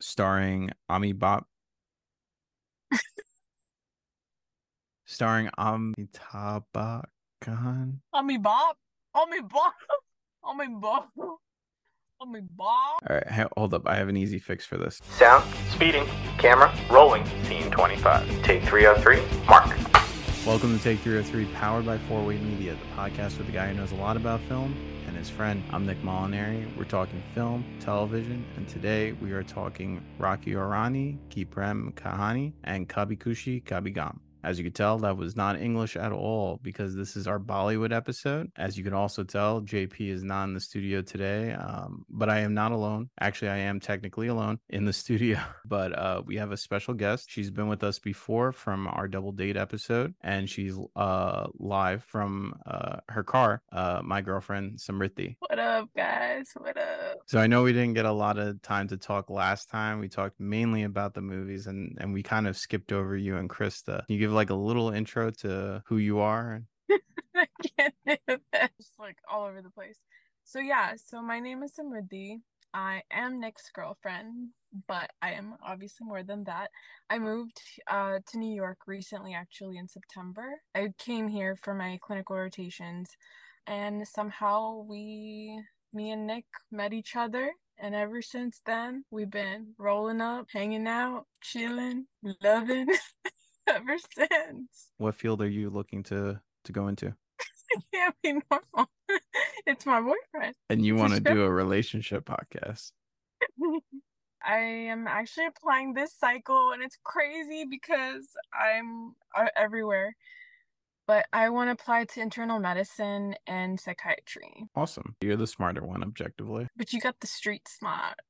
starring Ami Bop. starring Amitabh Bachchan. Ami Bob. Ami Bob. Ami Bob. Ami Bob. All right, ha- hold up. I have an easy fix for this. Sound, speeding, camera, rolling, scene 25. Take 303, mark. Welcome to Take 303, powered by Fortway Media, the podcast with the guy who knows a lot about film and his friend. I'm Nick Molinari. We're talking film, television, and today we are talking Rocky Aur Rani, Kiprem Kahani, and Kabhi Kushi Kabhie Gham. As you could tell, that was not English at all because this is our Bollywood episode. As you can also tell, JP is not in the studio today, um, but I am not alone. Actually, I am technically alone in the studio, but uh, we have a special guest. She's been with us before from our double date episode, and she's uh, live from uh, her car, uh, my girlfriend, Samruddhi. What up, guys? What up? So I know we didn't get a lot of time to talk last time. We talked mainly about the movies, and and we kind of skipped over you and Krista. Can you give like a little intro to who you are? I can't do. Like all over the place. So yeah, so my name is Samruddhi. I am Nick's girlfriend, but I am obviously more than that. I moved uh, to New York recently, actually in September. I came here for my clinical rotations, and somehow we, me and Nick, met each other. And ever since then, we've been rolling up, hanging out, chilling, loving. ever since. What field are you looking to to go into? It can't be normal. it's my boyfriend. And you want to do a relationship podcast? I am actually applying this cycle, and it's crazy because I'm uh, everywhere. But I want to apply to internal medicine and psychiatry. Awesome. You're the smarter one, objectively. But you got the street smart.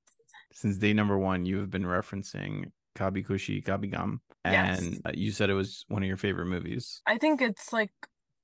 Since day number one, you have been referencing Kabhi Kushi Kabhie Gham, Yes. and uh, you said it was one of your favorite movies. I think it's like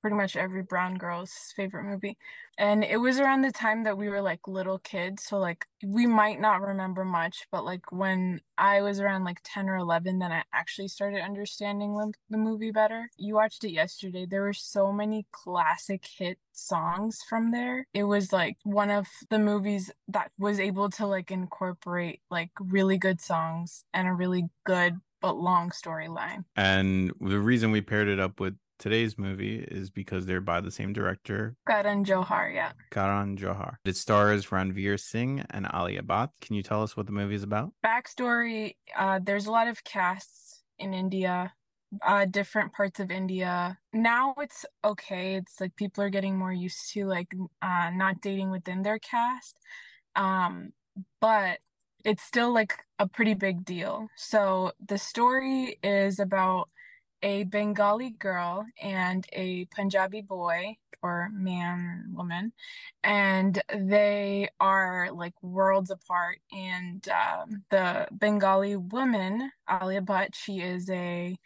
pretty much every brown girl's favorite movie. And it was around the time that we were like little kids. So like we might not remember much, but like when I was around like 10 or 11, then I actually started understanding the, movie better. You watched it yesterday. There were so many classic hit songs from there. It was like one of the movies that was able to like incorporate like really good songs and a really good but long storyline. And the reason we paired it up with today's movie is because they're by the same director, Karan Johar, yeah. Karan Johar. It stars Ranveer Singh and Alia Bhatt. Can you tell us what the movie is about? backstory uh there's a lot of casts in india uh different parts of india now it's okay it's like people are getting more used to like uh not dating within their caste um but it's still like a pretty big deal so the story is about a bengali girl and a punjabi boy or man woman and they are like worlds apart. And um, the Bengali woman, Alia Bhatt, she is a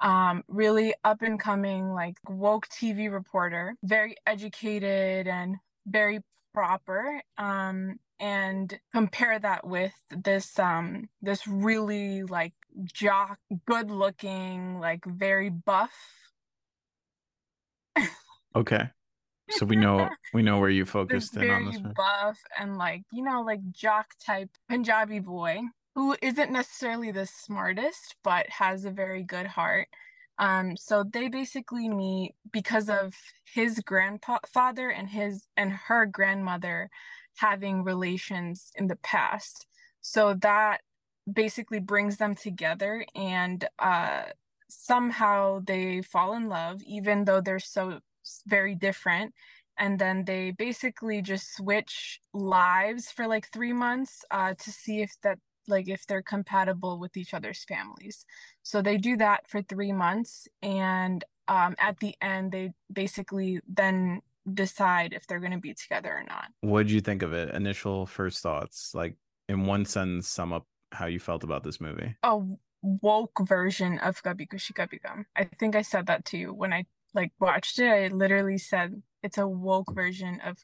um, really up and coming, like woke TV reporter, very educated and very proper. Um, and compare that with this um this really like jock good looking like very buff Okay. So we know we know where you focused in on this one. buff and like you know like jock type Punjabi boy who isn't necessarily the smartest but has a very good heart. Um, so they basically meet because of his grandfather and his and her grandmother having relations in the past. So that basically brings them together and uh somehow they fall in love even though they're so very different. And then they basically just switch lives for like three months uh, to see if that like if they're compatible with each other's families. So they do that for three months and um, at the end they basically then decide if they're going to be together or not. What do you think of it? Initial first thoughts, like in one sentence, sum up how you felt about this movie. a woke version of Gabi Gabi Gum. I think I said that to you when I like watched it. I literally said it's a woke version of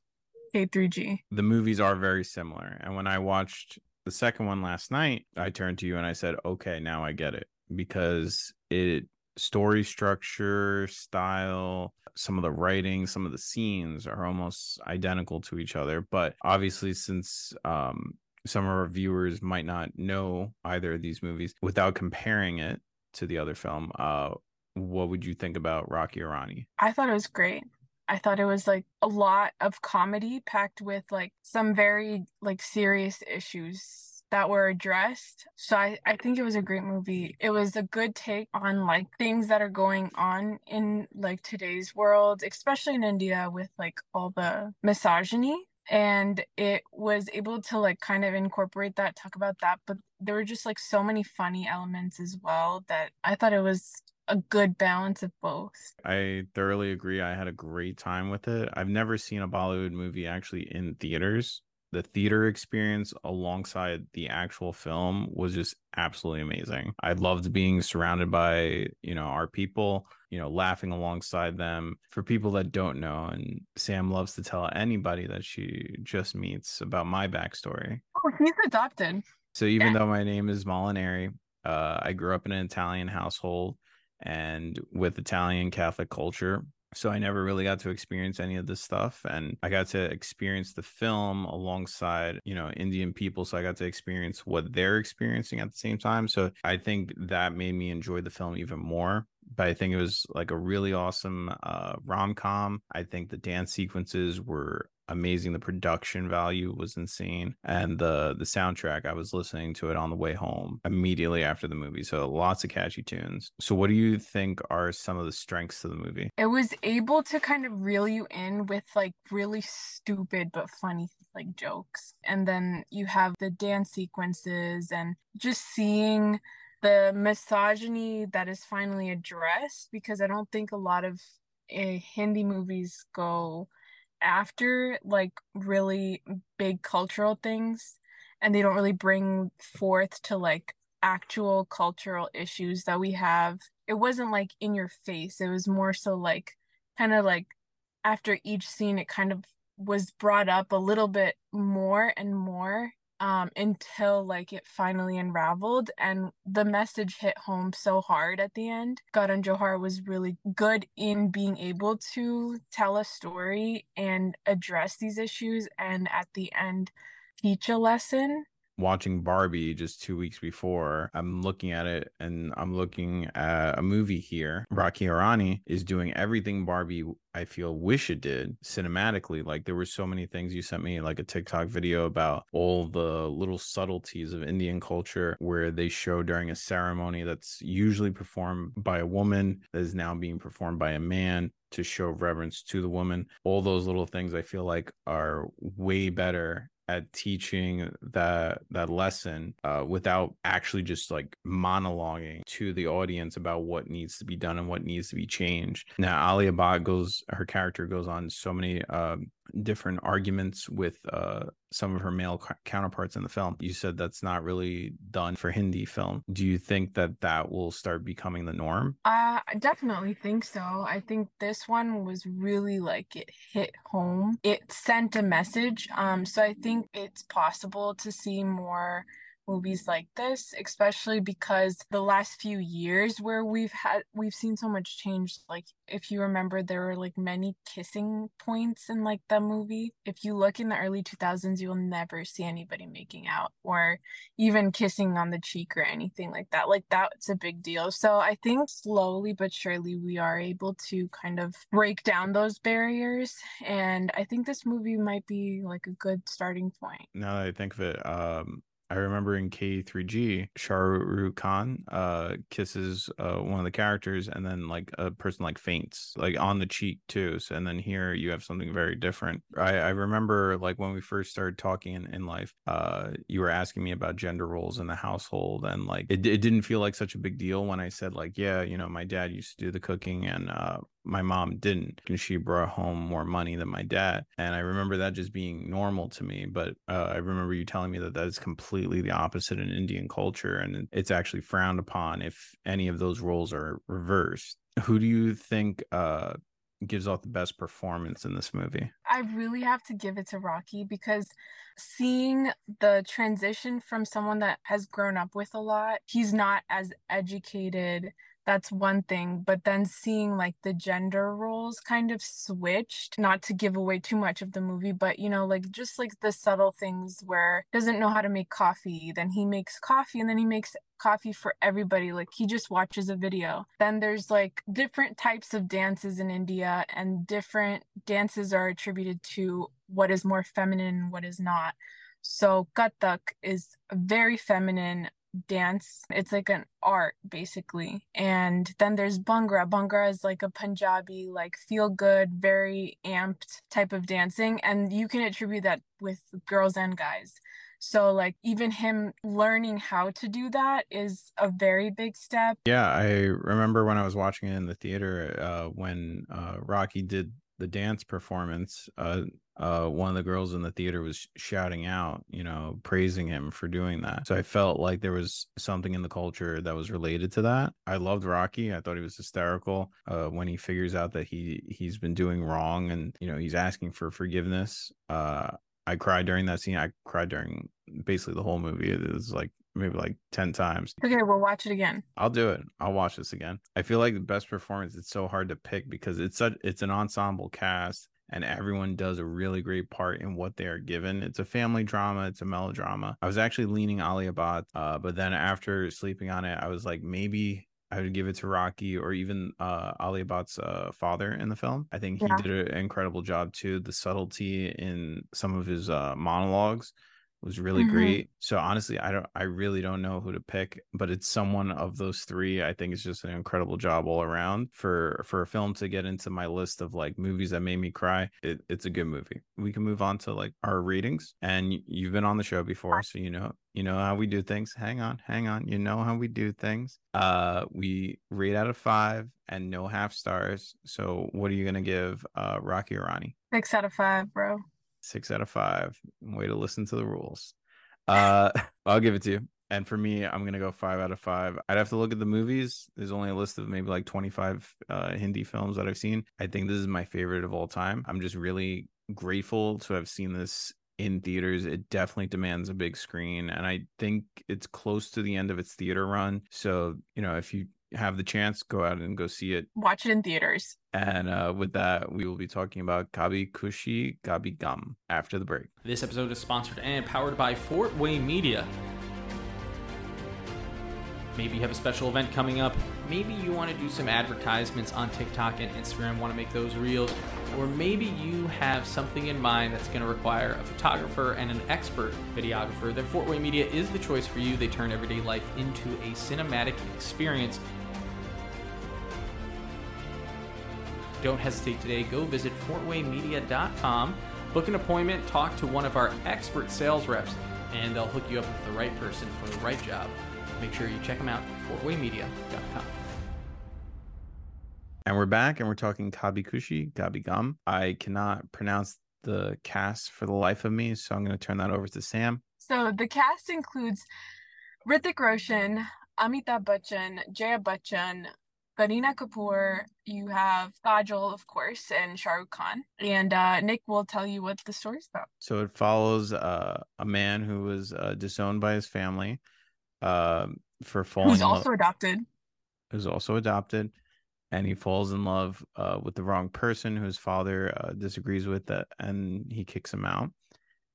K3G. The movies are very similar, and when I watched the second one last night, I turned to you and I said, "Okay, now I get it," because it story structure, style, some of the writing, some of the scenes are almost identical to each other. But obviously, since um, some of our viewers might not know either of these movies without comparing it to the other film. Uh, what would you think about Rocky Rani? I thought it was great. I thought it was like a lot of comedy packed with like some very like serious issues that were addressed. So I, I think it was a great movie. It was a good take on like things that are going on in like today's world, especially in India with like all the misogyny. And it was able to like kind of incorporate that, talk about that. But there were just like so many funny elements as well that I thought it was a good balance of both. I thoroughly agree. I had a great time with it. I've never seen a Bollywood movie actually in theaters. The theater experience alongside the actual film was just absolutely amazing. I loved being surrounded by, you know, our people, you know, laughing alongside them. For people that don't know, and Sam loves to tell anybody that she just meets about my backstory. Oh, he's adopted. So even yeah. though my name is Molinari, uh, I grew up in an Italian household and with Italian Catholic culture. So I never really got to experience any of this stuff. And I got to experience the film alongside, you know, Indian people. So I got to experience what they're experiencing at the same time. So I think that made me enjoy the film even more but I think it was like a really awesome uh, rom com. I think the dance sequences were amazing. The production value was insane, and the the soundtrack. I was listening to it on the way home immediately after the movie. So lots of catchy tunes. So what do you think are some of the strengths of the movie? It was able to kind of reel you in with like really stupid but funny like jokes, and then you have the dance sequences and just seeing the misogyny that is finally addressed because I don't think a lot of uh, Hindi movies go after like really big cultural things and they don't really bring forth to like actual cultural issues that we have. It wasn't like in your face. It was more so like kind of like after each scene it kind of was brought up a little bit more and more um, until like it finally unraveled and the message hit home so hard at the end. Karan Johar was really good in being able to tell a story and address these issues and at the end teach a lesson watching Barbie just two weeks before, I'm looking at it and I'm looking at a movie here. Rocky Aur Rani is doing everything Barbie I feel wish it did cinematically. Like there were so many things you sent me, like a TikTok video about all the little subtleties of Indian culture where they show during a ceremony that's usually performed by a woman that is now being performed by a man to show reverence to the woman. All those little things I feel like are way better at teaching that that lesson uh, without actually just like monologuing to the audience about what needs to be done and what needs to be changed. Now, Alia Bhatt goes, her character goes on so many um, different arguments with uh, some of her male counterparts in the film. You said that's not really done for Hindi film. Do you think that that will start becoming the norm? Uh, I definitely think so. I think this one was really like it hit home. It sent a message. Um, so I think it's possible to see more movies like this, especially because the last few years where we've had we've seen so much change. Like if you remember, there were like many kissing points in like the movie. If you look in the early 2000s, you'll never see anybody making out or even kissing on the cheek or anything like that. Like that's a big deal. So I think slowly but surely we are able to kind of break down those barriers. And I think this movie might be like a good starting point. Now that I think of it, um, I remember in K3G, Shah Rukh Khan uh, kisses uh, one of the characters, and then like a person like faints, like on the cheek too. So, and then here you have something very different. I, I remember like when we first started talking in, in life, uh, you were asking me about gender roles in the household, and like it, it didn't feel like such a big deal when I said like, yeah, you know, my dad used to do the cooking, and uh, my mom didn't and she brought home more money than my dad and i remember that just being normal to me but uh, i remember you telling me that that is completely the opposite in indian culture and it's actually frowned upon if any of those roles are reversed. Who do you think uh, gives off the best performance in this movie? I really have to give it to rocky because seeing the transition from someone that has grown up with a lot he's not as educated that's one thing but then seeing like the gender roles kind of switched not to give away too much of the movie but you know like just like the subtle things where doesn't know how to make coffee then he makes coffee and then he makes coffee for everybody like he just watches a video. Then there's like different types of dances in india and different dances are attributed to what is more feminine and what is not. So Kathak is very feminine dance. It's like an art basically. And then there's Bhangra. Bhangra is like a Punjabi, like feel good, very amped type of dancing. And you can attribute that with girls and guys. So like even him learning how to do that is a very big step. Yeah, I remember when I was watching it in the theater uh, when uh, Rocky did the dance performance. Uh, uh, one of the girls in the theater was shouting out, you know, praising him for doing that. So I felt like there was something in the culture that was related to that. I loved Rocky. I thought he was hysterical uh, when he figures out that he he's been doing wrong and you know he's asking for forgiveness. Uh, I cried during that scene. I cried during basically the whole movie. It was like maybe like 10 times. Okay, we'll watch it again. I'll do it. I'll watch this again. I feel like the best performance it's so hard to pick because it's such it's an ensemble cast and everyone does a really great part in what they are given. It's a family drama, it's a melodrama. I was actually leaning Alia Bhatt, uh, but then after sleeping on it, I was like, maybe I would give it to Rocky or even uh, Alia Bhatt's uh, father in the film. I think he yeah. did an incredible job too. The subtlety in some of his uh, monologues was really mm-hmm. great. So honestly, I don't I really don't know who to pick, but it's someone of those three. I think it's just an incredible job all around for for a film to get into my list of like movies that made me cry. It, it's a good movie. We can move on to like our ratings and you've been on the show before, so you know you know how we do things. Hang on, hang on. You know how we do things. Uh we rate out of 5 and no half stars. So what are you going to give uh Rocky Aur Rani? 6 out of 5, bro six out of five. Way to listen to the rules. Uh, I'll give it to you. And for me, I'm gonna go five out of five. I'd have to look at the movies. There's only a list of maybe like 25 uh, Hindi films that I've seen. I think this is my favorite of all time. I'm just really grateful to have seen this in theaters. It definitely demands a big screen, and I think it's close to the end of its theater run. So you know, if you have the chance, go out and go see it. Watch it in theaters. And uh, with that, we will be talking about Kabhi Kushi Kabhie Gham after the break. This episode is sponsored and powered by Fortway Media. Maybe you have a special event coming up. Maybe you want to do some advertisements on TikTok and Instagram, want to make those reels. Or maybe you have something in mind that's going to require a photographer and an expert videographer. Then Fortway Media is the choice for you. They turn everyday life into a cinematic experience Don't hesitate today. Go visit fortwaymedia.com, book an appointment, talk to one of our expert sales reps, and they'll hook you up with the right person for the right job. Make sure you check them out fortwaymedia.com. And we're back and we're talking Kabhi Khushi, Kabhie Gham. I cannot pronounce the cast for the life of me, so I'm going to turn that over to Sam. So the cast includes Hrithik Roshan, Amitabh Bachchan, Jaya Bachchan, Kareena Kapoor, you have Kajol, of course, and Shah Rukh Khan. And uh, Nick will tell you what the story's about. So it follows uh, a man who was uh, disowned by his family uh, for falling. Who's also lo- adopted. Who's also adopted, and he falls in love uh, with the wrong person whose father uh, disagrees with that, and he kicks him out.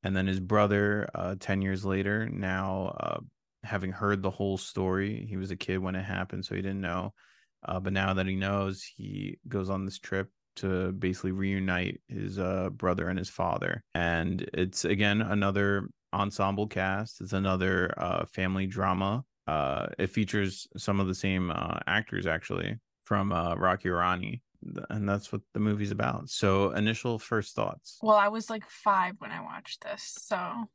And then his brother, ten years later, now having heard the whole story, he was a kid when it happened, so he didn't know uh, but now that he knows, he goes on this trip to basically reunite his uh, brother and his father. And it's again another ensemble cast. It's another uh, family drama. Uh, it features some of the same uh, actors actually from uh, Rocky Rani. And that's what the movie's about. So, initial first thoughts. Well, I was like five when I watched this. So,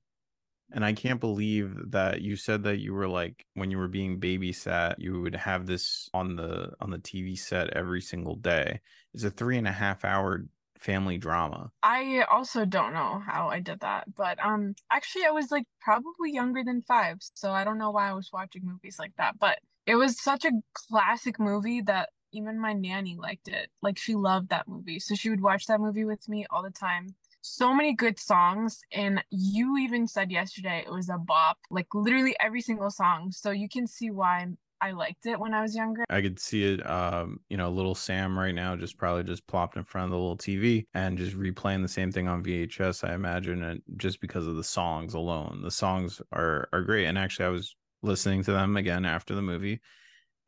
and I can't believe that you said that you were like when you were being babysat, you would have this on the on the TV set every single day. It's a three and a half hour family drama. I also don't know how I did that, but um actually I was like probably younger than 5, so I don't know why I was watching movies like that, but it was such a classic movie that even my nanny liked it. Like she loved that movie. So she would watch that movie with me all the time so many good songs and you even said yesterday it was a bop like literally every single song so you can see why I liked it when I was younger. I could see it, um, you know, little Sam right now just probably just plopped in front of the little TV and just replaying the same thing on VHS. I imagine it just because of the songs alone. The songs are are great, and actually, I was listening to them again after the movie,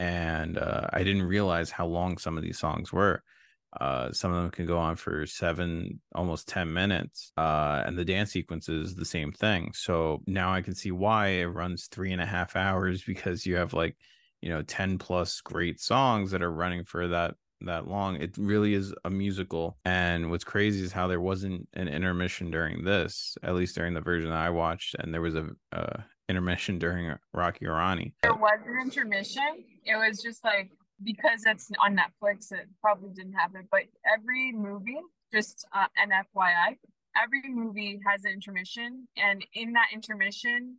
and uh, I didn't realize how long some of these songs were. Uh, some of them can go on for seven, almost 10 minutes. Uh, and the dance sequence is the same thing. So now I can see why it runs three and a half hours because you have like, you know, 10 plus great songs that are running for that that long. It really is a musical. And what's crazy is how there wasn't an intermission during this, at least during the version that I watched, and there was a intermission during Rocky Aur Rani. There was an intermission. It was just like because it's on Netflix, it probably didn't have it. But every movie, just uh, an FYI, every movie has an intermission, and in that intermission,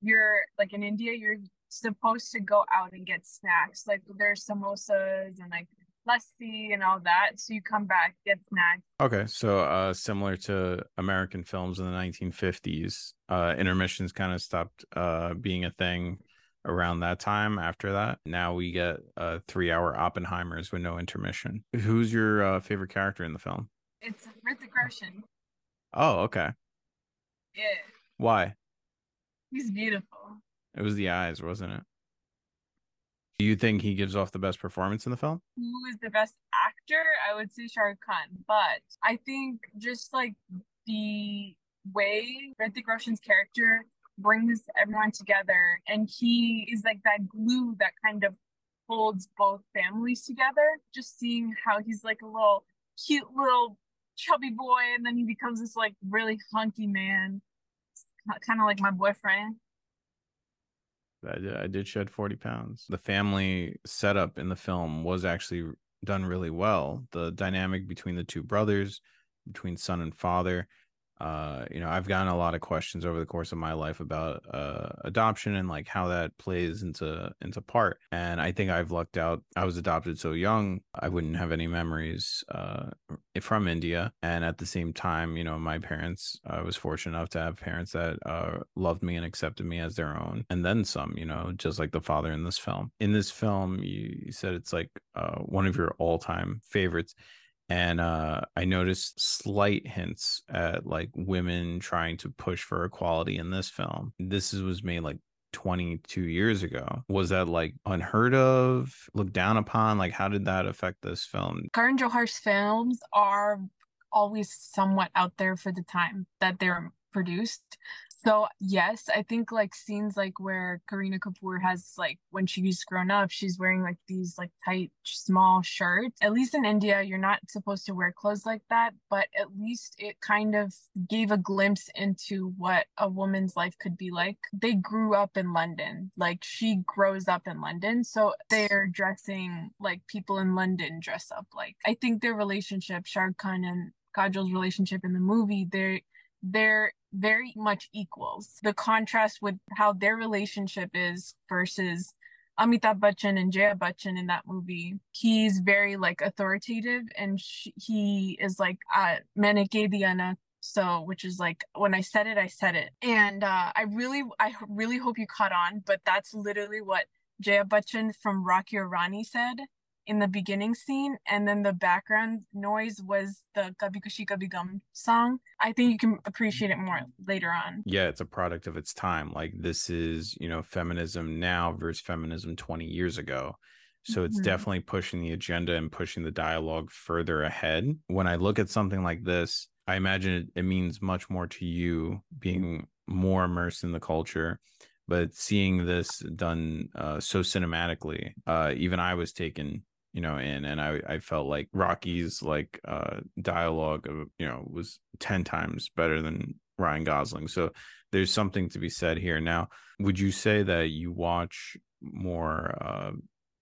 you're like in India, you're supposed to go out and get snacks. Like there's samosas and like lassi and all that. So you come back, get snacks. Okay, so uh, similar to American films in the 1950s, uh, intermissions kind of stopped uh, being a thing around that time after that. Now we get uh three hour oppenheimers with no intermission. Who's your uh, favorite character in the film? It's Hrithik Roshan. oh okay. Yeah. Why? He's beautiful. It was the eyes wasn't it? Do you think he gives off the best performance in the film? Who is the best actor i would say Shah Rukh Khan but i think just like the way Hrithik Roshan's character brings everyone together. And he is like that glue that kind of holds both families together just seeing how he's like a little cute little chubby boy and then he becomes this like really hunky man. Kind of like my boyfriend. I did, shed 40 pounds. The family setup in the film was actually done really well. The dynamic between the two brothers between son and father uh you know i've gotten a lot of questions over the course of my life about uh adoption and like how that plays into into part and i think i've lucked out. I was adopted so young i wouldn't have any memories uh from india and at the same time you know my parents i was fortunate enough to have parents that uh loved me and accepted me as their own and then some you know just like the father in this film. In this film you, you said it's like uh one of your all-time favorites and uh, I noticed slight hints at like women trying to push for equality in this film. This is, was made like 22 years ago. Was that like unheard of, looked down upon? Like, how did that affect this film? Karan Johar's films are always somewhat out there for the time that they're produced. So yes, I think like scenes like where Kareena Kapoor has like when she's grown up, she's wearing like these like tight small shirts. At least in India, you're not supposed to wear clothes like that, but at least it kind of gave a glimpse into what a woman's life could be like. They grew up in London. Like she grows up in London, so they're dressing like people in London dress up like. I think their relationship, Shah Khan and Kajol's relationship in the movie, they they're very much equals. The contrast with how their relationship is versus Amitabh Bachchan and Jaya Bachchan in that movie, he's very like authoritative and he is like uh Manike Diana so which is like when I said it I said it. And uh I really I really hope you caught on but that's literally what Jaya Bachchan from Rocky Rani said in the beginning scene and then the background noise was the Khushi Kabhie Gham song. I think you can appreciate it more later on. Yeah, it's a product of its time. Like this is, you know, feminism now versus feminism 20 years ago. So it's mm-hmm. definitely pushing the agenda and pushing the dialogue further ahead. When I look at something like this, I imagine it, it means much more to you being more immersed in the culture but seeing this done uh, so cinematically, uh, even I was taken you know in and i i felt like rocky's like uh dialogue of you know was 10 times better than ryan gosling so there's something to be said here. Now would you say that you watch more uh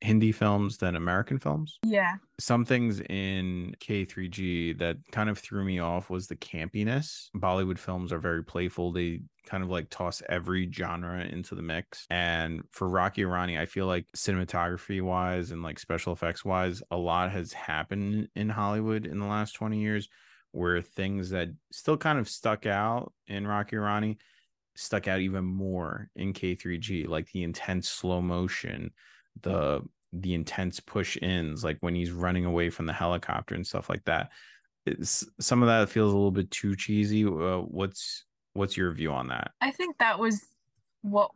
Hindi films than American films. Yeah. Some things in K3G that kind of threw me off was the campiness. Bollywood films are very playful. They kind of like toss every genre into the mix. And for Rocky Rani, I feel like cinematography wise and like special effects wise, a lot has happened in Hollywood in the last 20 years where things that still kind of stuck out in Rocky Rani stuck out even more in K3G, like the intense slow motion the the intense push ins, like when he's running away from the helicopter and stuff like that. It's, some of that feels a little bit too cheesy. Uh, what's what's your view on that? I think that was what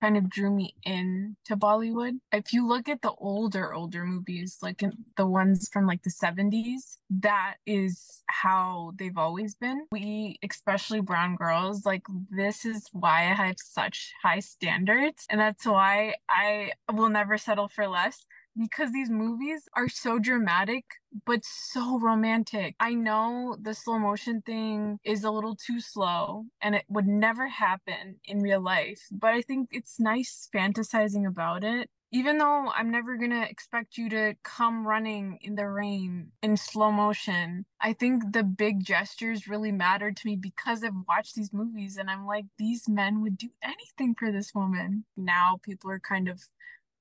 kind of drew me in to Bollywood. If you look at the older, older movies, like the ones from like the 70s, that is how they've always been. We, especially brown girls, like this is why I have such high standards. And that's why I will never settle for less because these movies are so dramatic but so romantic. I know the slow motion thing is a little too slow and it would never happen in real life, but I think it's nice fantasizing about it. Even though I'm never gonna expect you to come running in the rain in slow motion, I think the big gestures really matter to me because I've watched these movies and I'm like, these men would do anything for this woman. Now people are kind of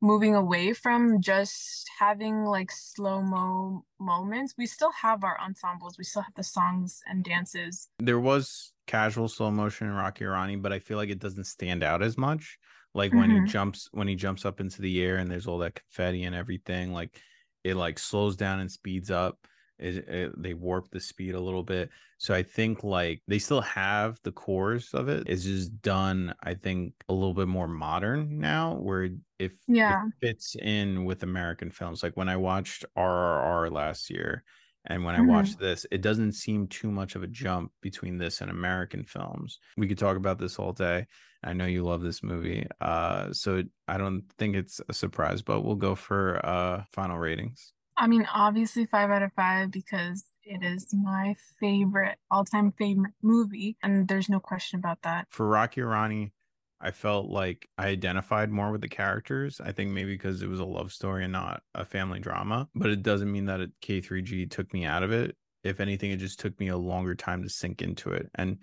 moving away from just having like slow mo moments. We still have our ensembles. We still have the songs and dances. There was casual slow motion in Rocky Rani, but I feel like it doesn't stand out as much. Like when mm-hmm. he jumps when he jumps up into the air and there's all that confetti and everything, like it like slows down and speeds up. It, it, they warp the speed a little bit so i think like they still have the cores of it it's just done i think a little bit more modern now where if yeah it fits in with american films like when i watched rrr last year and when mm-hmm. I watched this, it doesn't seem too much of a jump between this and American films. We could talk about this all day. I know you love this movie. Uh, so I don't think it's a surprise, but we'll go for uh, final ratings. I mean, obviously five out of five because it is my favorite, all-time favorite movie, and there's no question about that. For Rocky Rani, I felt like I identified more with the characters. I think maybe because it was a love story and not a family drama, but it doesn't mean that it, K3G took me out of it. If anything, it just took me a longer time to sink into it. And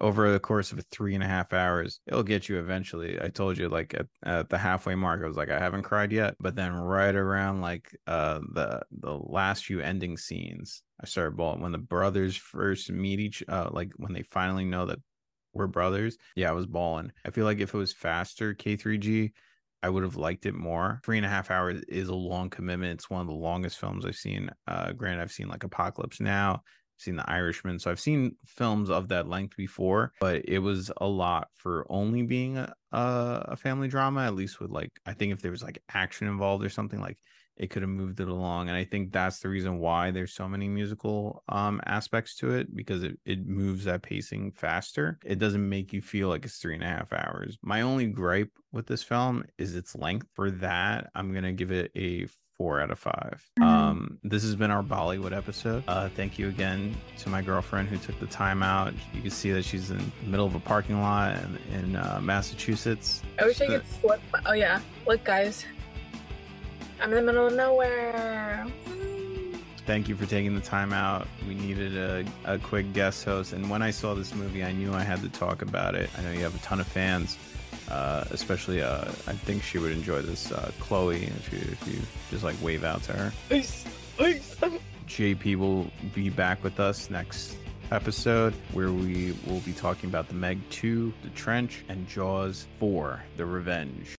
over the course of three and a half hours, it'll get you eventually. I told you, like at, at, the halfway mark, I was like, I haven't cried yet. But then right around like uh the the last few ending scenes, I started bawling. When the brothers first meet each, uh, like when they finally know that we're brothers, yeah, I was balling. I feel like if it was faster, K3G, I would have liked it more. Three and a half hours is a long commitment. It's one of the longest films I've seen. Uh, granted, I've seen like Apocalypse Now, seen The Irishman. So I've seen films of that length before, but it was a lot for only being a, a family drama, at least with like, I think if there was like action involved or something, like it could have moved it along. And I think that's the reason why there's so many musical um, aspects to it because it, it moves that pacing faster. It doesn't make you feel like it's three and a half hours. My only gripe with this film is its length. For that, I'm going to give it a four out of 5 mm-hmm. Um, this has been our Bollywood episode. Uh, thank you again to my girlfriend who took the time out. You can see that she's in the middle of a parking lot in, in uh, Massachusetts. I wish I could flip. Oh yeah, look, guys, I'm in the middle of nowhere. Thank you for taking the time out. We needed a, a quick guest host, and when I saw this movie, I knew I had to talk about it. I know you have a ton of fans. Uh, especially, uh, I think she would enjoy this. Uh, Chloe, if you if you just like wave out to her. JP will be back with us next episode where we will be talking about the Meg 2, The Trench, and Jaws 4, The Revenge.